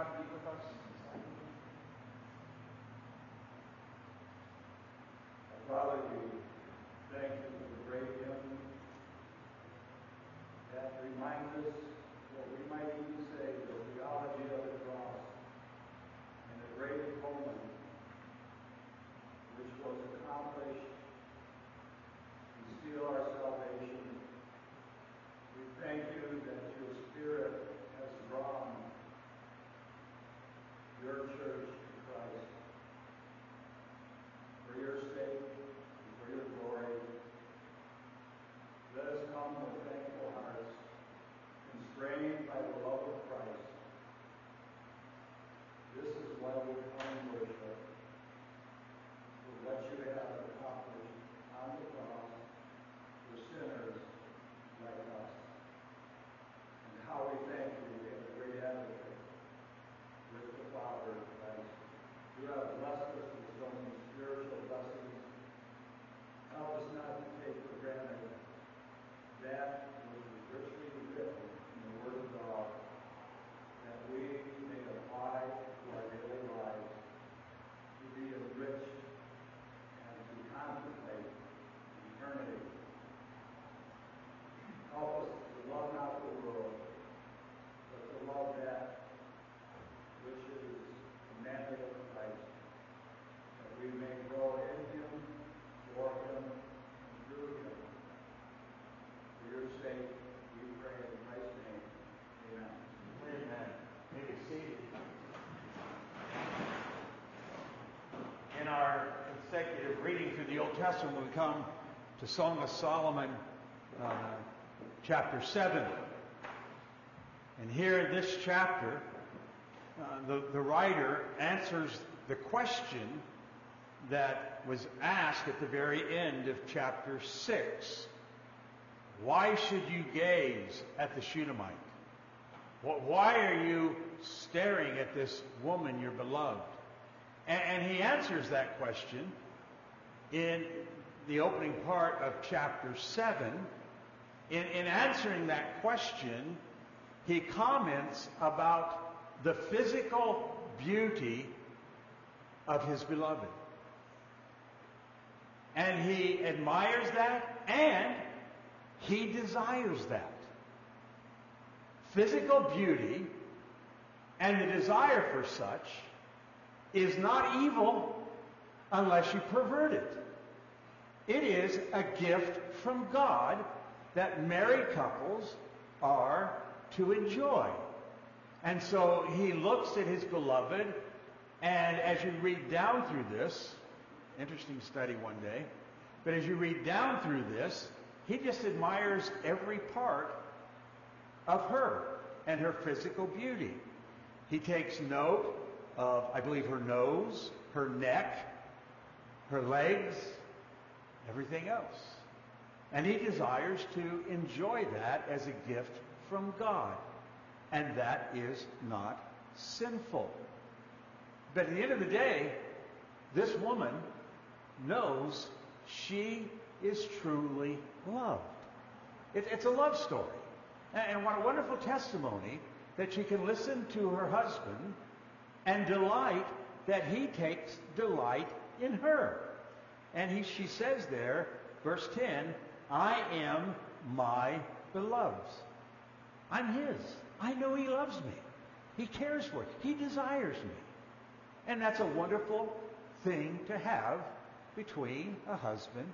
God be with us. Father, we thank you for the great hymn that reminds us what we might even say the theology of the cross and the great atonement which was accomplished to seal our salvation. We thank you that your Spirit has drawn your church to Christ for your sake and for your glory. Let us come with thankful hearts, constrained by the love of Christ. This is why we come and worship, for what you have accomplished on the cross for sinners like us. And how we thank you we have a great advocate with the Father Christ. You have blessed us with so many spiritual blessings. Help us not to take for granted that which is richly written in the Word of God, that we may apply to our daily lives to be enriched and to contemplate eternity. Help us to love not the world, but to love that which is commanded of Christ, that we may grow in Him, for Him, and through Him. For your sake, we pray in Christ's name. Amen. Amen. May be seated. In our consecutive reading Testament, we come to Song of Solomon, uh, chapter 7. And here in this chapter, uh, the, the writer answers the question that was asked at the very end of chapter 6. Why should you gaze at the Shunammite? Why are you staring at this woman, your beloved? And he answers that question in the opening part of chapter 7. In, in answering that question, he comments about the physical beauty of his beloved. And he admires that and he desires that. Physical beauty and the desire for such is not evil unless you pervert it. It is a gift from God that married couples are to enjoy. And so he looks at his beloved, and as you read down through this, interesting study one day, but as you read down through this, he just admires every part of her and her physical beauty. He takes note of, I believe, her nose, her neck, her legs, everything else. And he desires to enjoy that as a gift from God. And that is not sinful. But at the end of the day, this woman knows she is truly loved. It, it's a love story. And, and what a wonderful testimony that she can listen to her husband and delight that he takes delight in her. And he, she says there, verse 10, I am my beloved's. I'm his. I know he loves me. He cares for me. He desires me. And that's a wonderful thing to have between a husband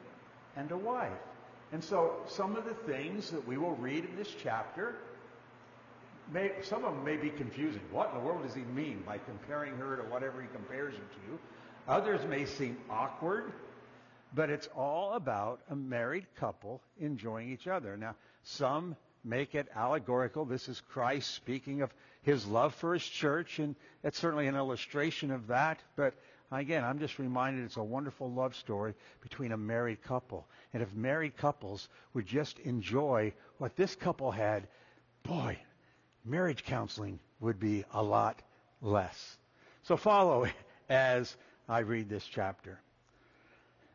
and a wife. And so some of the things that we will read in this chapter, may, some of them may be confusing. What in the world does he mean by comparing her to whatever he compares her to? Others may seem awkward, but it's all about a married couple enjoying each other. Now, some make it allegorical. This is Christ speaking of his love for his church, and it's certainly an illustration of that. But again, I'm just reminded it's a wonderful love story between a married couple. And if married couples would just enjoy what this couple had, boy, marriage counseling would be a lot less. So follow as I read this chapter.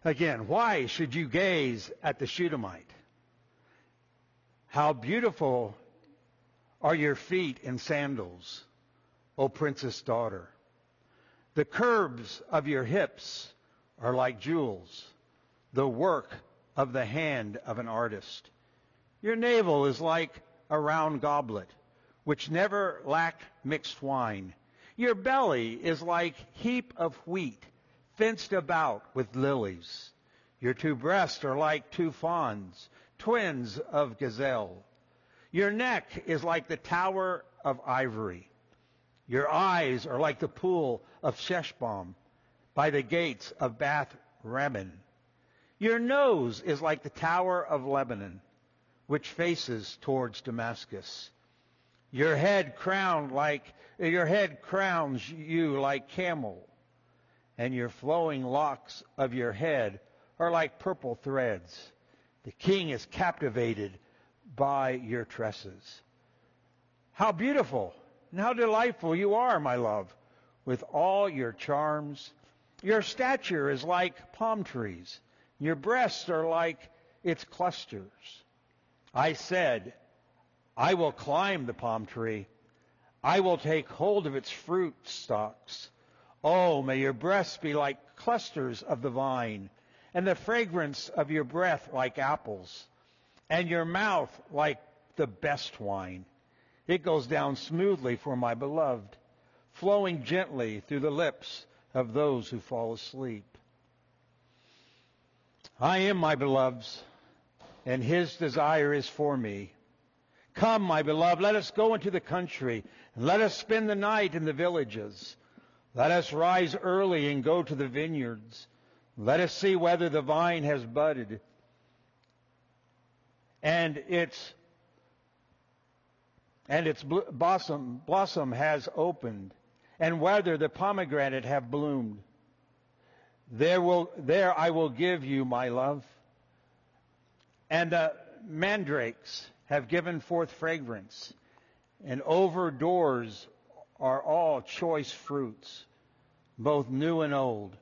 Again, why should you gaze at the Shunammite? How beautiful are your feet in sandals, O princess daughter. The curves of your hips are like jewels, the work of the hand of an artist. Your navel is like a round goblet, which never lack mixed wine. Your belly is like heap of wheat, fenced about with lilies. Your two breasts are like two fawns, twins of gazelle. Your neck is like the tower of ivory. Your eyes are like the pool of Heshbon by the gates of Bath Rabbim. Your nose is like the tower of Lebanon, which faces towards Damascus. Your head crowned like your head crowns you like camel, and your flowing locks of your head are like purple threads. The king is captivated by your tresses. How beautiful and how delightful you are, my love, with all your charms. Your stature is like palm trees. Your breasts are like its clusters. I said, I will climb the palm tree. I will take hold of its fruit stalks. Oh, may your breasts be like clusters of the vine, and the fragrance of your breath like apples, and your mouth like the best wine. It goes down smoothly for my beloved, flowing gently through the lips of those who fall asleep. I am my beloved's, and his desire is for me. Come, my beloved, let us go into the country, and let us spend the night in the villages. Let us rise early and go to the vineyards. Let us see whether the vine has budded and its and its blossom blossom has opened, and whether the pomegranate have bloomed. There will there I will give you my love. And the mandrakes have given forth fragrance, and over doors are all choice fruits, both new and old,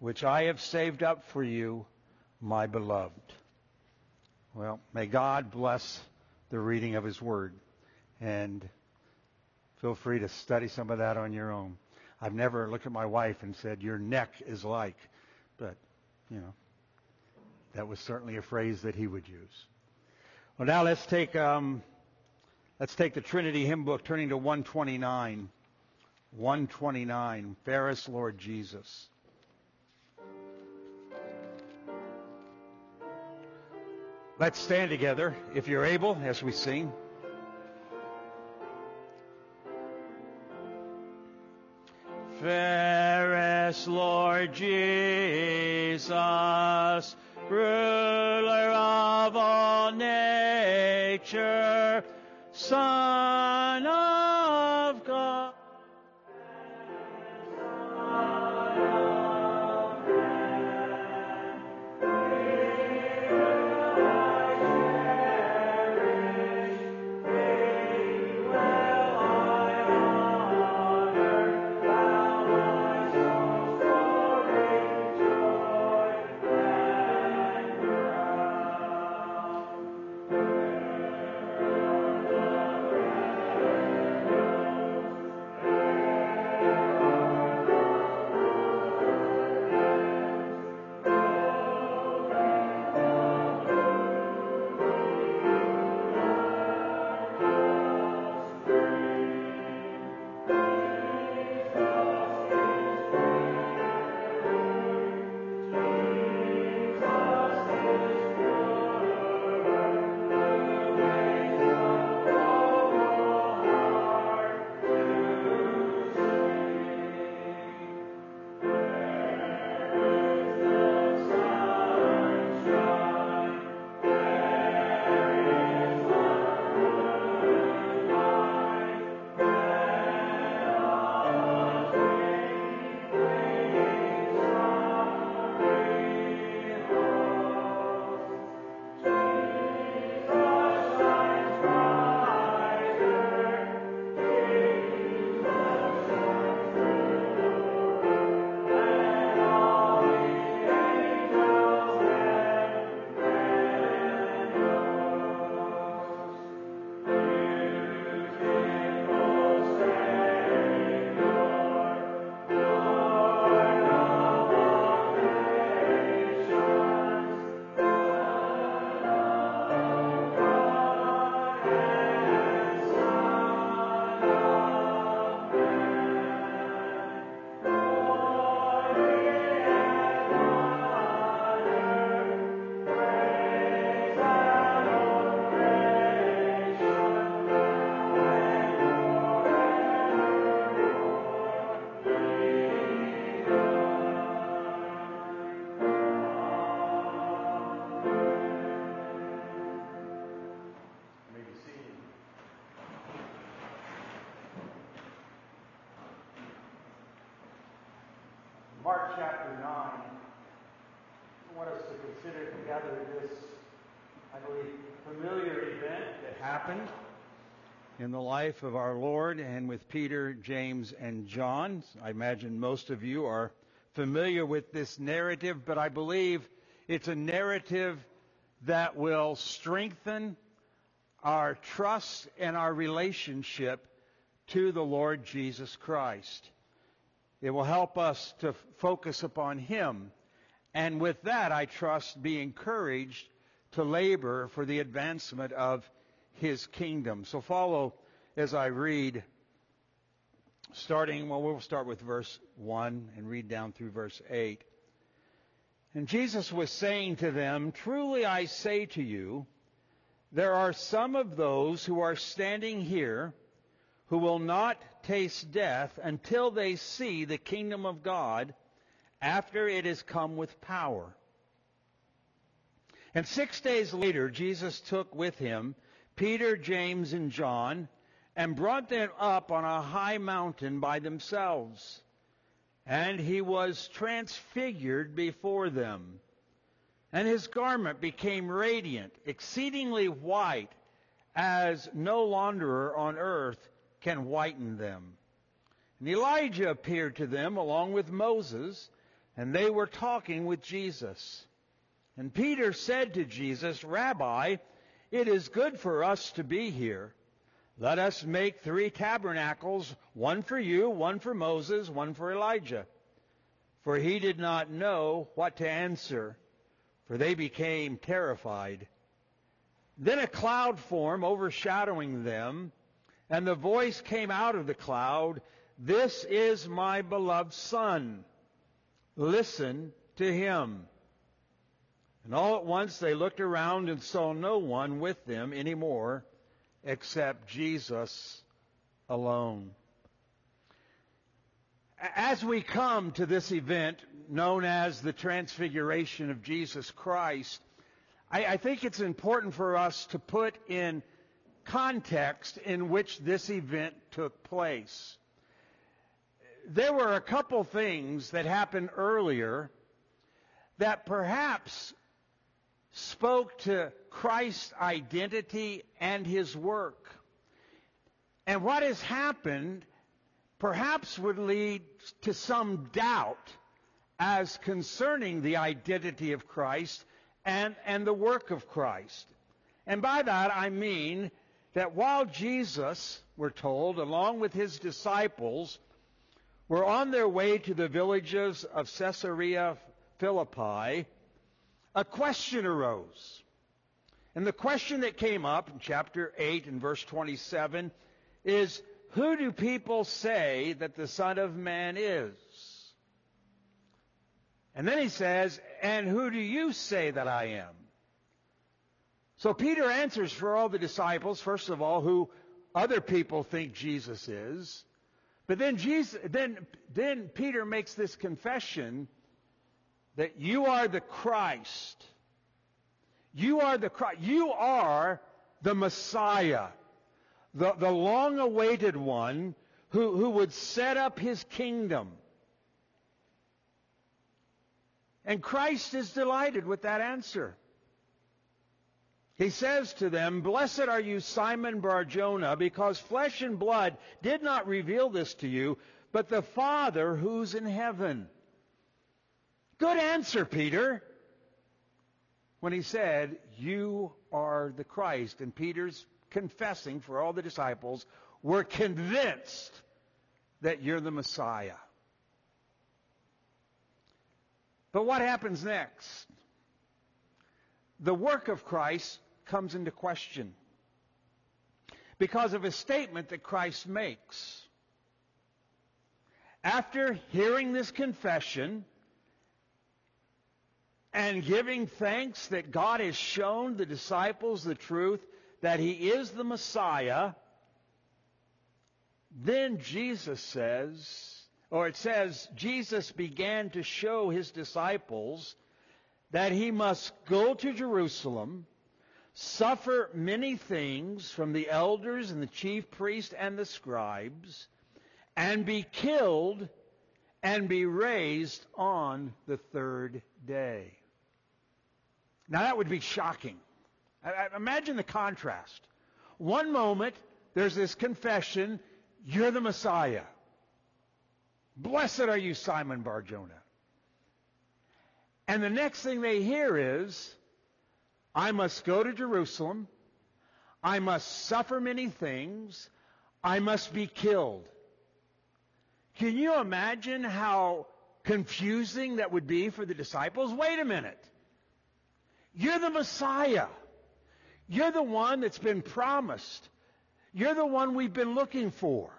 which I have saved up for you, my beloved. Well, may God bless the reading of his word. And feel free to study some of that on your own. I've never looked at my wife and said, Your neck is like, but, you know, that was certainly a phrase that he would use. Well, now let's take, um, let's take the Trinity hymn book, turning to 129. 129, Fairest Lord Jesus. Let's stand together, if you're able, as we sing. Fairest Lord Jesus, ruler of all nature, Son of in the life of our Lord and with Peter, James, and John. I imagine most of you are familiar with this narrative, but I believe it's a narrative that will strengthen our trust and our relationship to the Lord Jesus Christ. It will help us to focus upon Him. And with that, I trust, be encouraged to labor for the advancement of His kingdom. So follow as I read, starting, well, we'll start with verse 1 and read down through verse 8. And Jesus was saying to them, Truly I say to you, there are some of those who are standing here who will not taste death until they see the kingdom of God after it has come with power. And six days later, Jesus took with him Peter, James, and John and brought them up on a high mountain by themselves. And he was transfigured before them. And his garment became radiant, exceedingly white, as no launderer on earth can whiten them. And Elijah appeared to them along with Moses, and they were talking with Jesus. And Peter said to Jesus, Rabbi, it is good for us to be here. Let us make three tabernacles, one for you, one for Moses, one for Elijah. For he did not know what to answer, for they became terrified. Then a cloud formed overshadowing them, and the voice came out of the cloud, This is my beloved Son. Listen to him. And all at once they looked around and saw no one with them anymore except Jesus alone. As we come to this event known as the Transfiguration of Jesus Christ, I, I think it's important for us to put in context in which this event took place. There were a couple things that happened earlier that perhaps spoke to Christ's identity and his work. And what has happened perhaps would lead to some doubt as concerning the identity of Christ and, and the work of Christ. And by that I mean that while Jesus, we're told, along with his disciples, were on their way to the villages of Caesarea Philippi, a question arose. And the question that came up in chapter 8 and verse 27 is Who do people say that the Son of Man is? And then he says, And who do you say that I am? So Peter answers for all the disciples, first of all, who other people think Jesus is. But then Jesus, then, then Peter makes this confession that you are the Christ. You are the Christ. You are the Messiah, the, the long awaited one who, who would set up his kingdom. And Christ is delighted with that answer. He says to them, Blessed are you, Simon Barjona, because flesh and blood did not reveal this to you, but the Father who's in heaven. Good answer, Peter. When he said, You are the Christ. And Peter's confessing for all the disciples, We're convinced that you're the Messiah. But what happens next? The work of Christ comes into question because of a statement that Christ makes. After hearing this confession, and giving thanks that God has shown the disciples the truth that he is the Messiah, then Jesus says, or it says, Jesus began to show his disciples that he must go to Jerusalem, suffer many things from the elders and the chief priests and the scribes, and be killed and be raised on the third day. Now that would be shocking. Imagine the contrast. One moment, there's this confession, you're the Messiah. Blessed are you, Simon Barjona. And the next thing they hear is, I must go to Jerusalem. I must suffer many things. I must be killed. Can you imagine how confusing that would be for the disciples? Wait a minute. You're the Messiah. You're the one that's been promised. You're the one we've been looking for.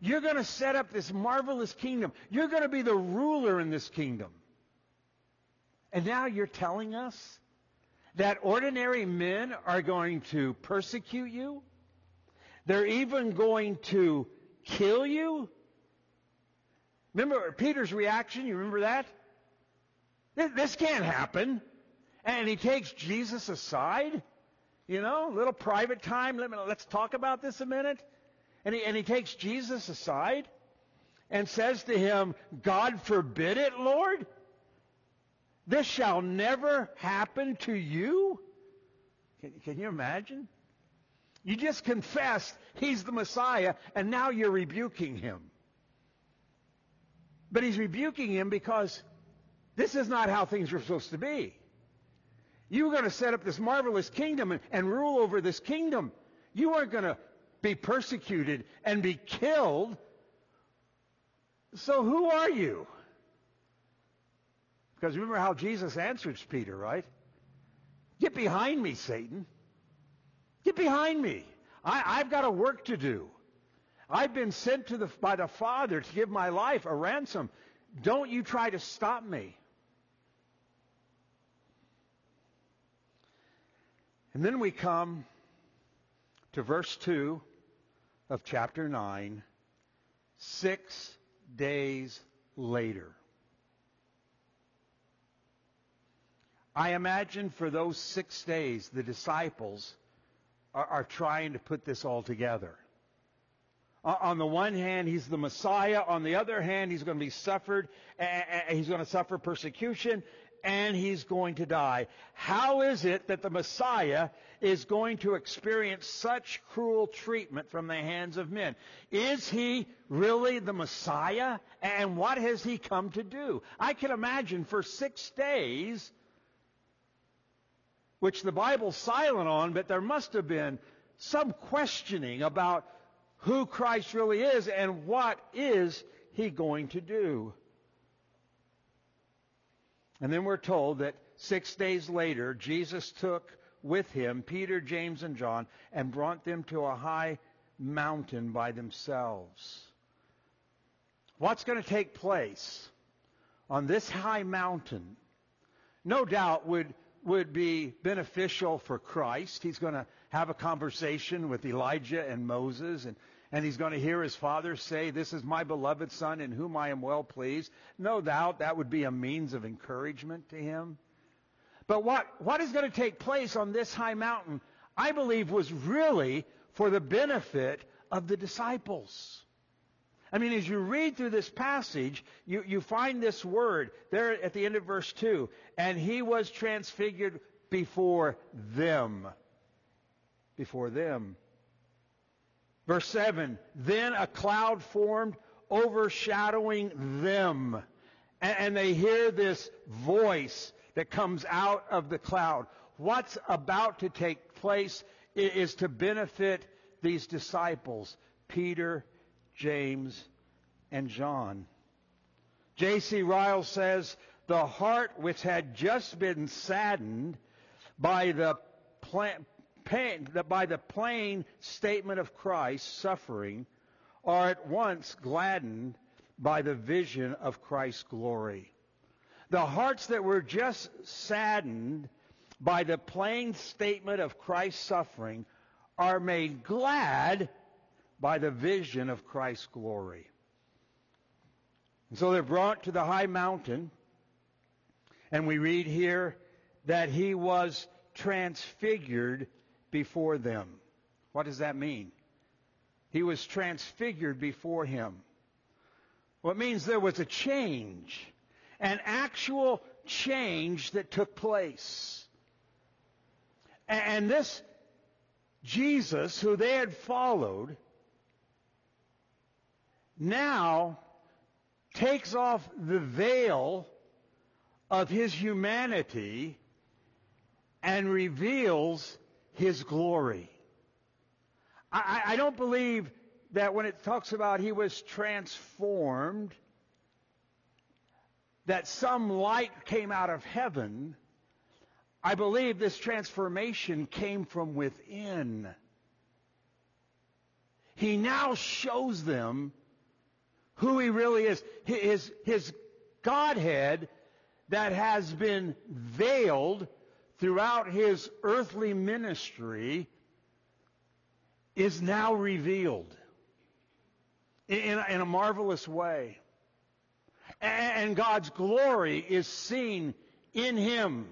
You're going to set up this marvelous kingdom. You're going to be the ruler in this kingdom. And now you're telling us that ordinary men are going to persecute you? They're even going to kill you? Remember Peter's reaction? You remember that? This can't happen. And he takes Jesus aside. You know, a little private time. Let me, let's talk about this a minute. And he, and he takes Jesus aside and says to him, God forbid it, Lord. This shall never happen to you? Can, can, you imagine? You just confessed he's the Messiah, and now you're rebuking him. But he's rebuking him because this is not how things are supposed to be. You were going to set up this marvelous kingdom and, and rule over this kingdom. You weren't going to be persecuted and be killed. So who are you? Because remember how Jesus answers Peter, right? Get behind me, Satan. Get behind me. I, have got a work to do. I've been sent to the, by the Father to give my life a ransom. Don't you try to stop me. And then we come to verse 2 of chapter 9, six days later. I imagine for those six days, the disciples are, are trying to put this all together. On the one hand, he's the Messiah. On the other hand, he's going to be suffered. He's going to suffer persecution and he's going to die. How is it that the Messiah is going to experience such cruel treatment from the hands of men? Is he really the Messiah? And what has he come to do? I can imagine for six days, which the Bible's silent on, but there must have been some questioning about who Christ really is and what is he going to do. And then we're told that six days later, Jesus took with him Peter, James, and John and brought them to a high mountain by themselves. What's going to take place on this high mountain, no doubt would, would be beneficial for Christ. He's going to have a conversation with Elijah and Moses and and he's going to hear his father say, This is my beloved son in whom I am well pleased. No doubt that would be a means of encouragement to him. But what, what is going to take place on this high mountain, I believe, was really for the benefit of the disciples. I mean, as you read through this passage, you, you find this word there at the end of verse 2 and he was transfigured before them. Before them. Verse 7 Then a cloud formed overshadowing them. And, they hear this voice that comes out of the cloud. What's about to take place is to benefit these disciples Peter, James, and John. J.C. Ryle says, The heart which had just been saddened by the pain, by the plain statement of Christ's suffering are at once gladdened by the vision of Christ's glory. The hearts that were just saddened by the plain statement of Christ's suffering are made glad by the vision of Christ's glory. And so they're brought to the high mountain, and we read here that he was transfigured before them. What does that mean? He was transfigured before him. Well, means there was a change, an actual change that took place. And this Jesus, who they had followed, now takes off the veil of his humanity and reveals his glory. I, I, don't believe that when it talks about he was transformed, that some light came out of heaven. I believe this transformation came from within. He now shows them who he really is. His, his Godhead that has been veiled throughout his earthly ministry is now revealed in, in a marvelous way. And God's glory is seen in him.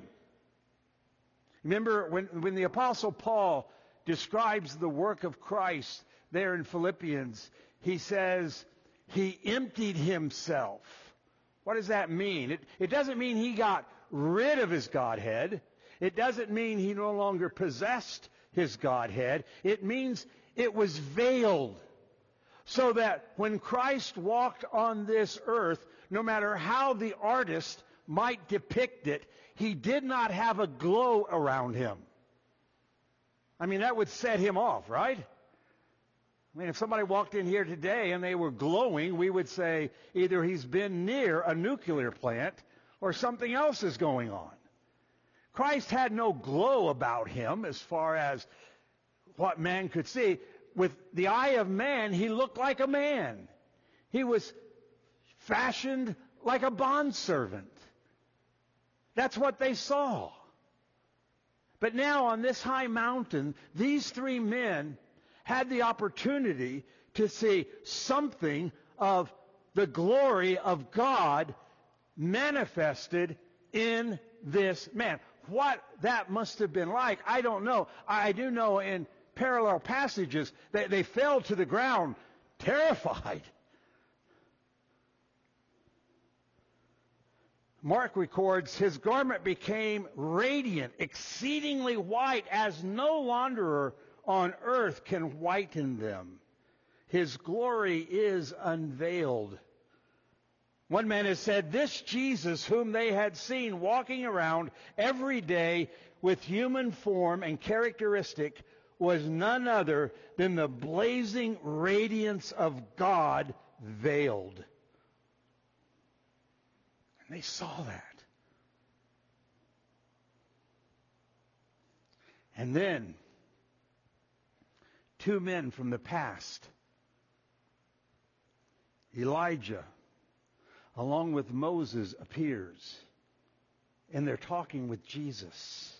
Remember when, when the Apostle Paul describes the work of Christ there in Philippians, he says, He emptied himself. What does that mean? It, it doesn't mean he got rid of his Godhead. It doesn't mean he no longer possessed his Godhead. It means it was veiled. So that when Christ walked on this earth, no matter how the artist might depict it, he did not have a glow around him. I mean, that would set him off, right? I mean, if somebody walked in here today and they were glowing, we would say either he's been near a nuclear plant or something else is going on. Christ had no glow about him as far as what man could see. With the eye of man, he looked like a man. He was fashioned like a bondservant. That's what they saw. But now on this high mountain, these three men had the opportunity to see something of the glory of God manifested in this man. What that must have been like, I don't know. I do know in parallel passages that they fell to the ground terrified. Mark records, his garment became radiant, exceedingly white, as no launderer on earth can whiten them. His glory is unveiled. One man has said, This Jesus, whom they had seen walking around every day with human form and characteristic, was none other than the blazing radiance of God veiled. And they saw that. And then, two men from the past, Elijah, along with Moses, appears. And they're talking with Jesus.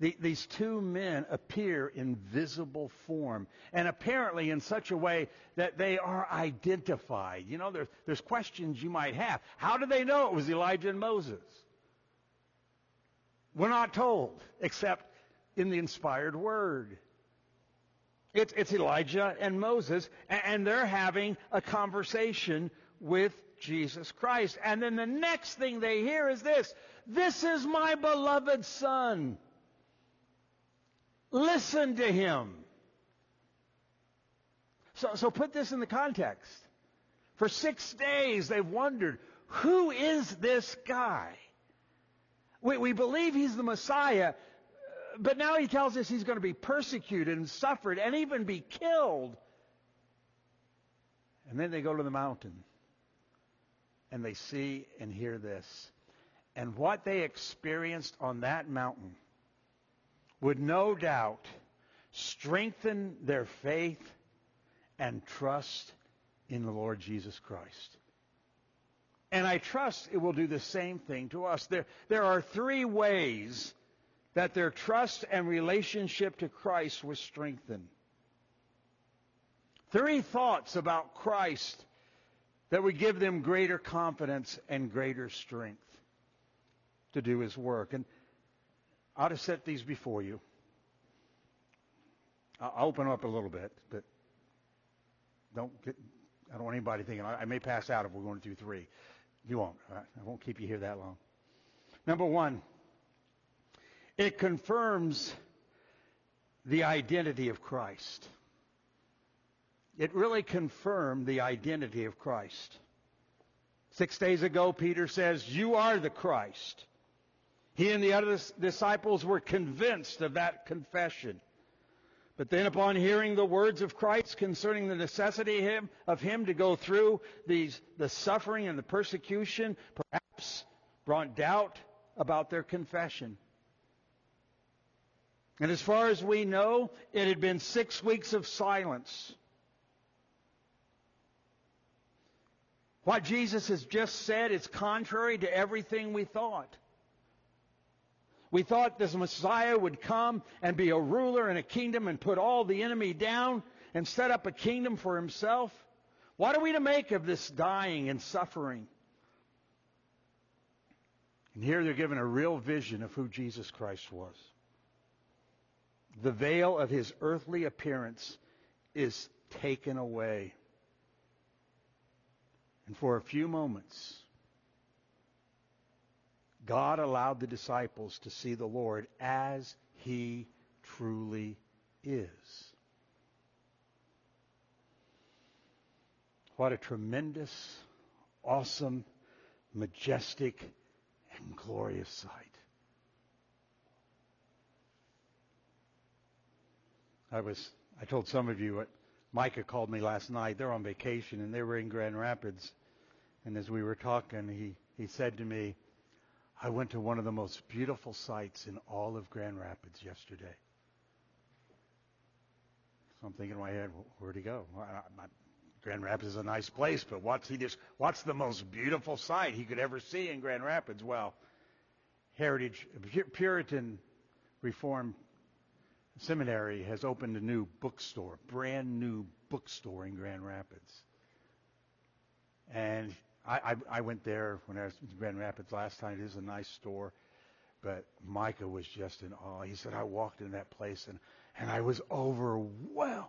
The, these two men appear in visible form, and apparently in such a way that they are identified. You know, there's, there's questions you might have. How do they know it was Elijah and Moses? We're not told, except in the inspired word. It's, it's Elijah and Moses, and, and they're having a conversation with Jesus Christ. And then the next thing they hear is this This is my beloved Son Listen to him. So, so put this in the context. For six days they've wondered, who is this guy? We, we believe he's the Messiah, but now he tells us he's going to be persecuted and suffered and even be killed. And then they go to the mountain and they see and hear this. And what they experienced on that mountain would no doubt strengthen their faith and trust in the Lord Jesus Christ. And I trust it will do the same thing to us. There, there are three ways that their trust and relationship to Christ was strengthened. Three thoughts about Christ that would give them greater confidence and greater strength to do his work. And I'll just set these before you. I'll open up a little bit, but don't get, I don't want anybody thinking I, I may pass out if we're going to do three. You won't. I won't keep you here that long. Number one, it confirms the identity of Christ. It really confirmed the identity of Christ. Six days ago, Peter says, You are the Christ. He and the other disciples were convinced of that confession. But then, upon hearing the words of Christ concerning the necessity of him to go through these, the suffering and the persecution, perhaps brought doubt about their confession. And as far as we know, it had been six weeks of silence. What Jesus has just said is contrary to everything we thought. We thought this Messiah would come and be a ruler in a kingdom and put all the enemy down and set up a kingdom for himself. What are we to make of this dying and suffering? And here they're given a real vision of who Jesus Christ was. The veil of his earthly appearance is taken away. And for a few moments, God allowed the disciples to see the Lord as he truly is. What a tremendous, awesome, majestic, and glorious sight. I was I told some of you Micah called me last night. They're on vacation and they were in Grand Rapids. And as we were talking, he, he said to me, I went to one of the most beautiful sites in all of Grand Rapids yesterday. So I'm thinking in my head, where'd he go? Well, I, Grand Rapids is a nice place, but what's he just, what's the most beautiful sight he could ever see in Grand Rapids? Well, Heritage, Puritan Reformed Seminary has opened a new bookstore, brand new bookstore in Grand Rapids. And I, I, I went there when I was in Grand Rapids last time. It is a nice store. But Micah was just in awe. He said, I walked in that place and, and I was overwhelmed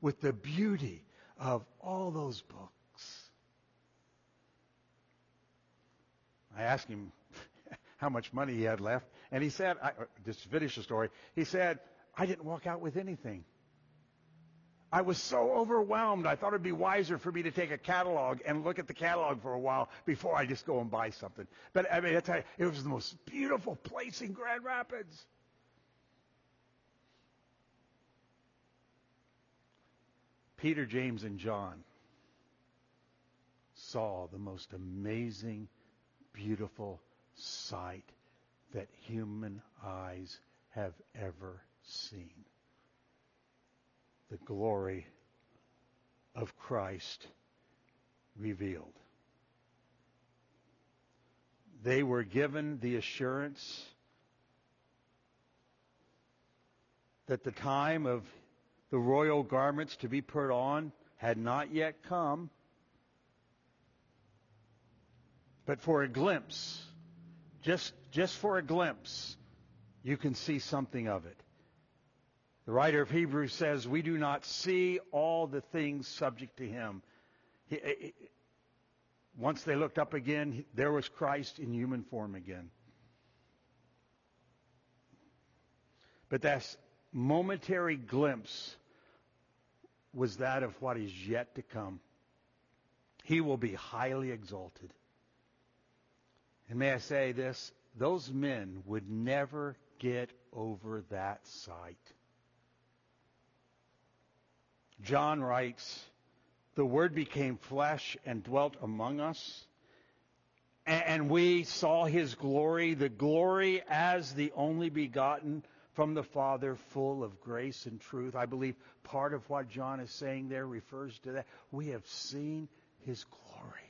with the beauty of all those books. I asked him how much money he had left, and he said, I, just to finish the story, he said, I didn't walk out with anything. I was so overwhelmed. I thought it'd be wiser for me to take a catalog and look at the catalog for a while before I just go and buy something. But I mean, it was the most beautiful place in Grand Rapids. Peter, James, and John saw the most amazing, beautiful sight that human eyes have ever seen the glory of Christ revealed. They were given the assurance that the time of the royal garments to be put on had not yet come, but for a glimpse, just, just for a glimpse, you can see something of it. The writer of Hebrews says, We do not see all the things subject to him. He, he, once they looked up again, there was Christ in human form again. But that momentary glimpse was that of what is yet to come. He will be highly exalted. And may I say this? Those men would never get over that sight. John writes, The Word became flesh and dwelt among us, and we saw his glory, the glory as the only begotten from the Father, full of grace and truth. I believe part of what John is saying there refers to that. We have seen his glory.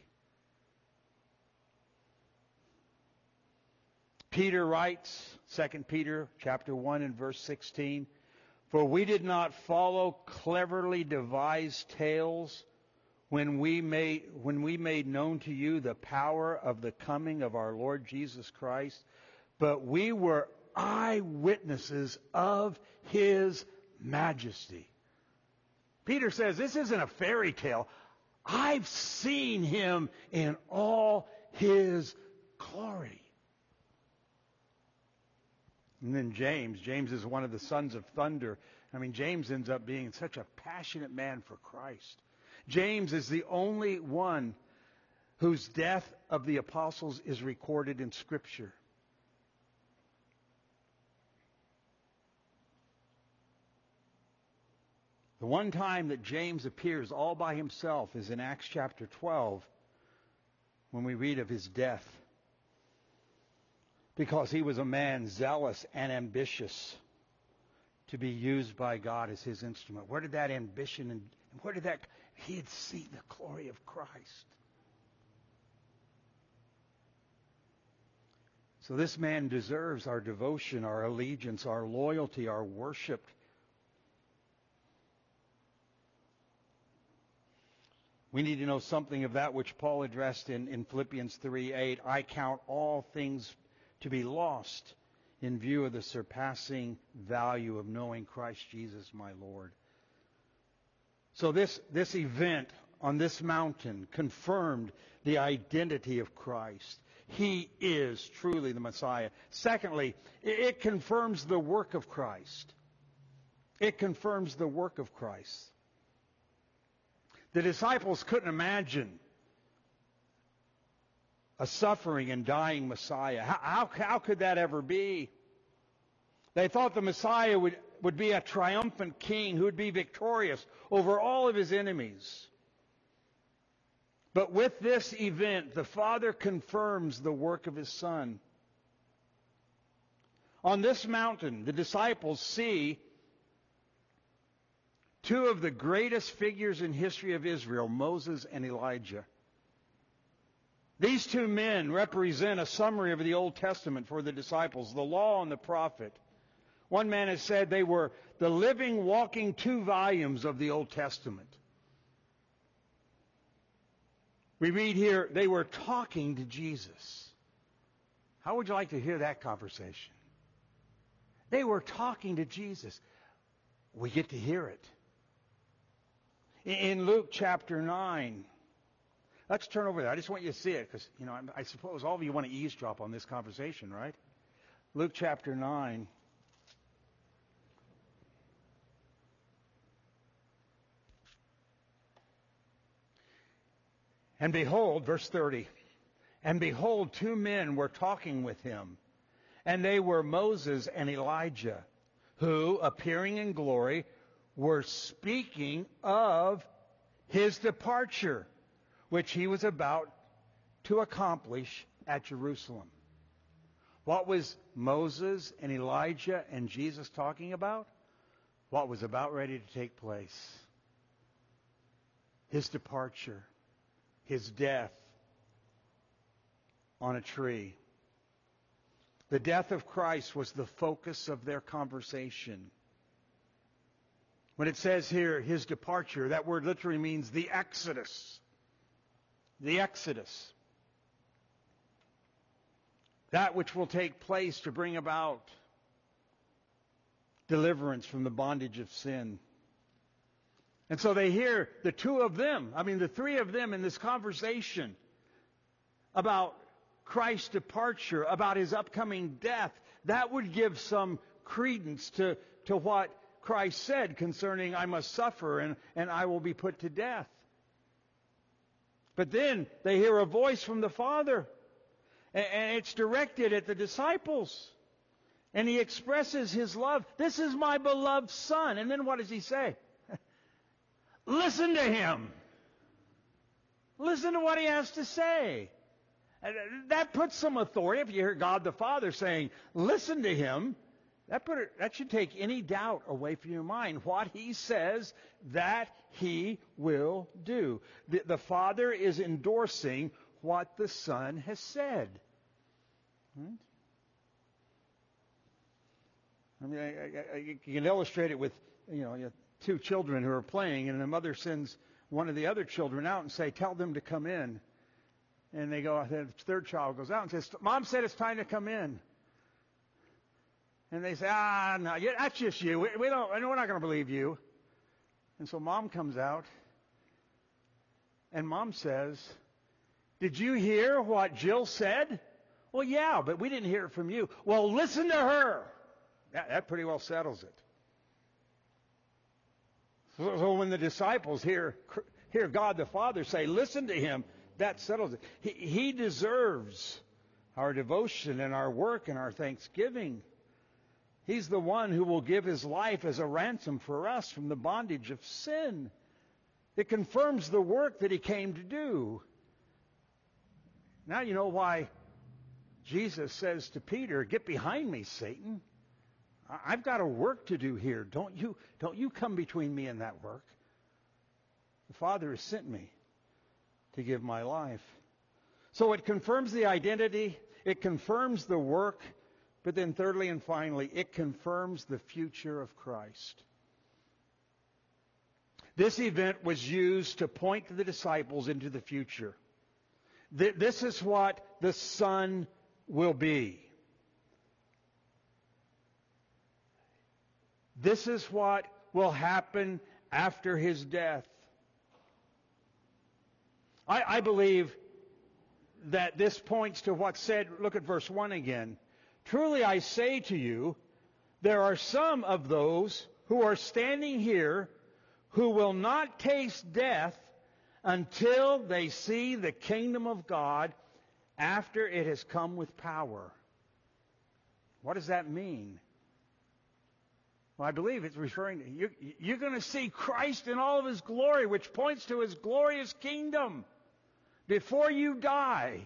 Peter writes, 2 Peter chapter 1 and verse 16, for we did not follow cleverly devised tales when we made, when we made known to you the power of the coming of our Lord Jesus Christ, but we were eyewitnesses of his majesty. Peter says this isn't a fairy tale. I've seen him in all his glory. And then James. James is one of the sons of thunder. I mean, James ends up being such a passionate man for Christ. James is the only one whose death of the apostles is recorded in Scripture. The one time that James appears all by himself is in Acts chapter 12 when we read of his death. Because he was a man zealous and ambitious to be used by God as his instrument. Where did that ambition and where did that he had seen the glory of Christ. So this man deserves our devotion, our allegiance, our loyalty, our worship. We need to know something of that which Paul addressed in, in Philippians 3 8. I count all things to be lost in view of the surpassing value of knowing Christ Jesus my Lord. So this, this event on this mountain confirmed the identity of Christ. He is truly the Messiah. Secondly, it confirms the work of Christ. It confirms the work of Christ. The disciples couldn't imagine a suffering and dying Messiah. How, how, how, could that ever be? They thought the Messiah would, would be a triumphant king who would be victorious over all of his enemies. But with this event, the Father confirms the work of his Son. On this mountain, the disciples see two of the greatest figures in history of Israel, Moses and Elijah. These two men represent a summary of the Old Testament for the disciples, the law and the prophet. One man has said they were the living, walking two volumes of the Old Testament. We read here, they were talking to Jesus. How would you like to hear that conversation? They were talking to Jesus. We get to hear it. In Luke chapter 9, let's turn over there. I just want you to see it because, you know, I suppose all of you want to eavesdrop on this conversation, right? Luke chapter 9. And behold, verse 30, and behold, two men were talking with him, and they were Moses and Elijah, who, appearing in glory, were speaking of his departure, which he was about to accomplish at Jerusalem. What was Moses and Elijah and Jesus talking about? What was about ready to take place? His departure his death on a tree. The death of Christ was the focus of their conversation. When it says here, his departure, that word literally means the exodus. The exodus. That which will take place to bring about deliverance from the bondage of sin. And so they hear the two of them, I mean, the three of them in this conversation about Christ's departure, about his upcoming death. That would give some credence to, to what Christ said concerning, I must suffer and, and I will be put to death. But then they hear a voice from the Father, and, it's directed at the disciples. And he expresses his love. This is my beloved Son. And then what does he say? Listen to him. Listen to what he has to say. That puts some authority. If you hear God the Father saying, listen to him, that, that should take any doubt away from your mind. What he says, that he will do. The, the Father is endorsing what the Son has said. Right? I mean, I, I, I, you can illustrate it with, you know, two children who are playing, and the mother sends one of the other children out and say, "Tell them to come in." And they go. The third child goes out and says, "Mom said it's time to come in." And they say, "Ah, no, that's just you. We, we don't. We're not going to believe you." And so mom comes out, And mom says, Did you hear what Jill said? Well, yeah, but we didn't hear it from you. Well, listen to her. That, that pretty well settles it. So, so when the disciples hear, hear God the Father say, Listen to him, that settles it. He, he deserves our devotion and our work and our thanksgiving. He's the one who will give his life as a ransom for us from the bondage of sin. It confirms the work that he came to do. Now you know why Jesus says to Peter, Get behind me, Satan. I've got a work to do here. Don't you, don't you come between me and that work. The Father has sent me to give my life. So it confirms the identity, it confirms the work, but then thirdly and finally, it confirms the future of Christ. This event was used to point the disciples into the future. This is what the Son will be. This is what will happen after his death. I, I, believe that this points to what's said. Look at verse 1 again. Truly I say to you, there are some of those who are standing here who will not taste death until they see the kingdom of God after it has come with power. What does that mean? Well, I believe it's referring to you. You're going to see Christ in all of his glory, which points to his glorious kingdom before you die.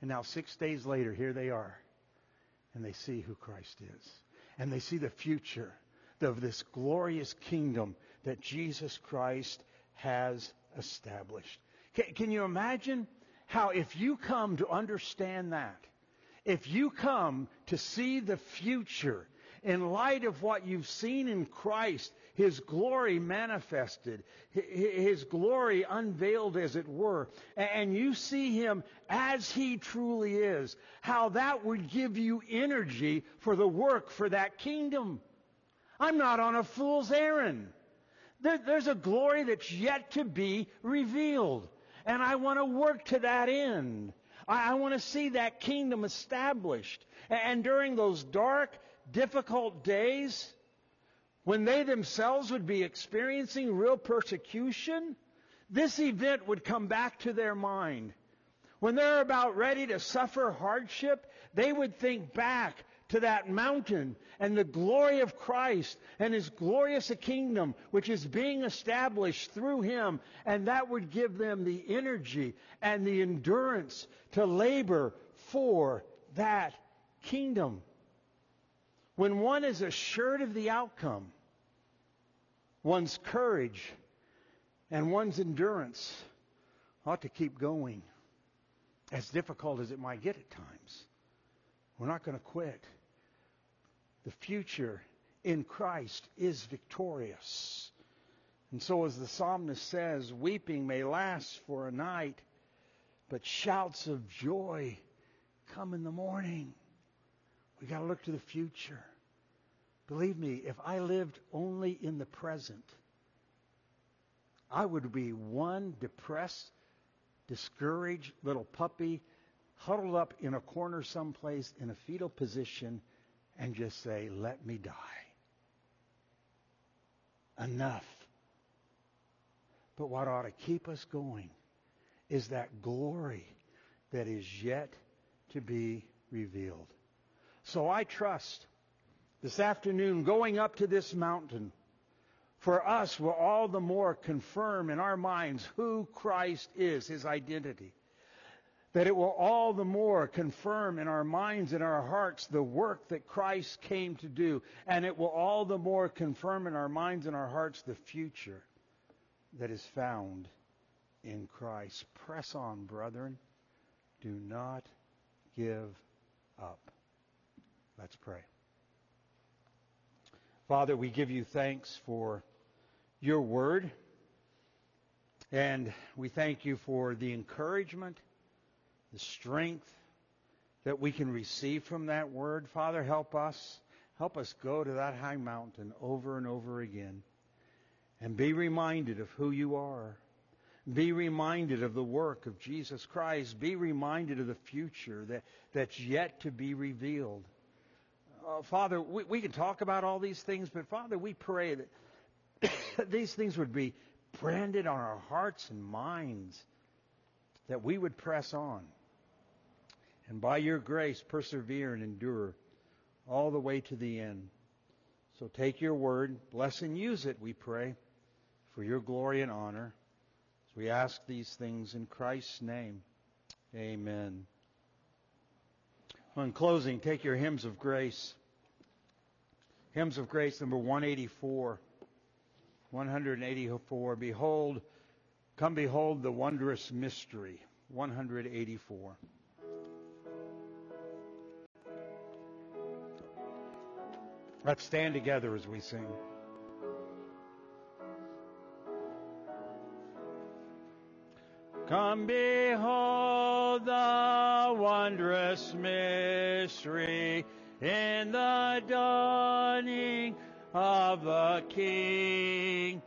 And now, six days later, here they are. And they see who Christ is. And they see the future of this glorious kingdom that Jesus Christ has established. Can, can you imagine how, if you come to understand that, if you come to see the future in light of what you've seen in Christ, His glory manifested, His glory unveiled as it were, and you see Him as He truly is, how that would give you energy for the work for that kingdom. I'm not on a fool's errand. there's a glory that's yet to be revealed. And I want to work to that end. I, want to see that kingdom established. and during those dark, difficult days, when they themselves would be experiencing real persecution, this event would come back to their mind. When they're about ready to suffer hardship, they would think back to that mountain and the glory of Christ and his glorious kingdom which is being established through him and that would give them the energy and the endurance to labor for that kingdom. When one is assured of the outcome, one's courage and one's endurance ought to keep going, as difficult as it might get at times. We're not going to quit. The future in Christ is victorious. And so, as the psalmist says, weeping may last for a night, but shouts of joy come in the morning. We got to look to the future. Believe me, if I lived only in the present, I would be one depressed, discouraged little puppy huddled up in a corner someplace in a fetal position and just say, Let me die. Enough. But what ought to keep us going is that glory that is yet to be revealed. So I trust this afternoon going up to this mountain for us will all the more confirm in our minds who Christ is, his identity that it will all the more confirm in our minds and our hearts the work that Christ came to do. And it will all the more confirm in our minds and our hearts the future that is found in Christ. Press on, brethren. Do not give up. Let's pray. Father, we give you thanks for your word. And we thank you for the encouragement the strength that we can receive from that word. Father, help us. Help us go to that high mountain over and over again and be reminded of who you are. Be reminded of the work of Jesus Christ. Be reminded of the future that, that's yet to be revealed. Uh, Father, we, we can talk about all these things, but Father, we pray that these things would be branded on our hearts and minds, that we would press on. And by your grace, persevere and endure all the way to the end. So take your word, bless and use it, we pray, for your glory and honor. So we ask these things in Christ's name. Amen. In closing, take your hymns of grace. Hymns of grace number 184. 184. Behold, come behold the wondrous mystery. 184. Let's stand together as we sing. Come behold the wondrous mystery in the dawning of the King.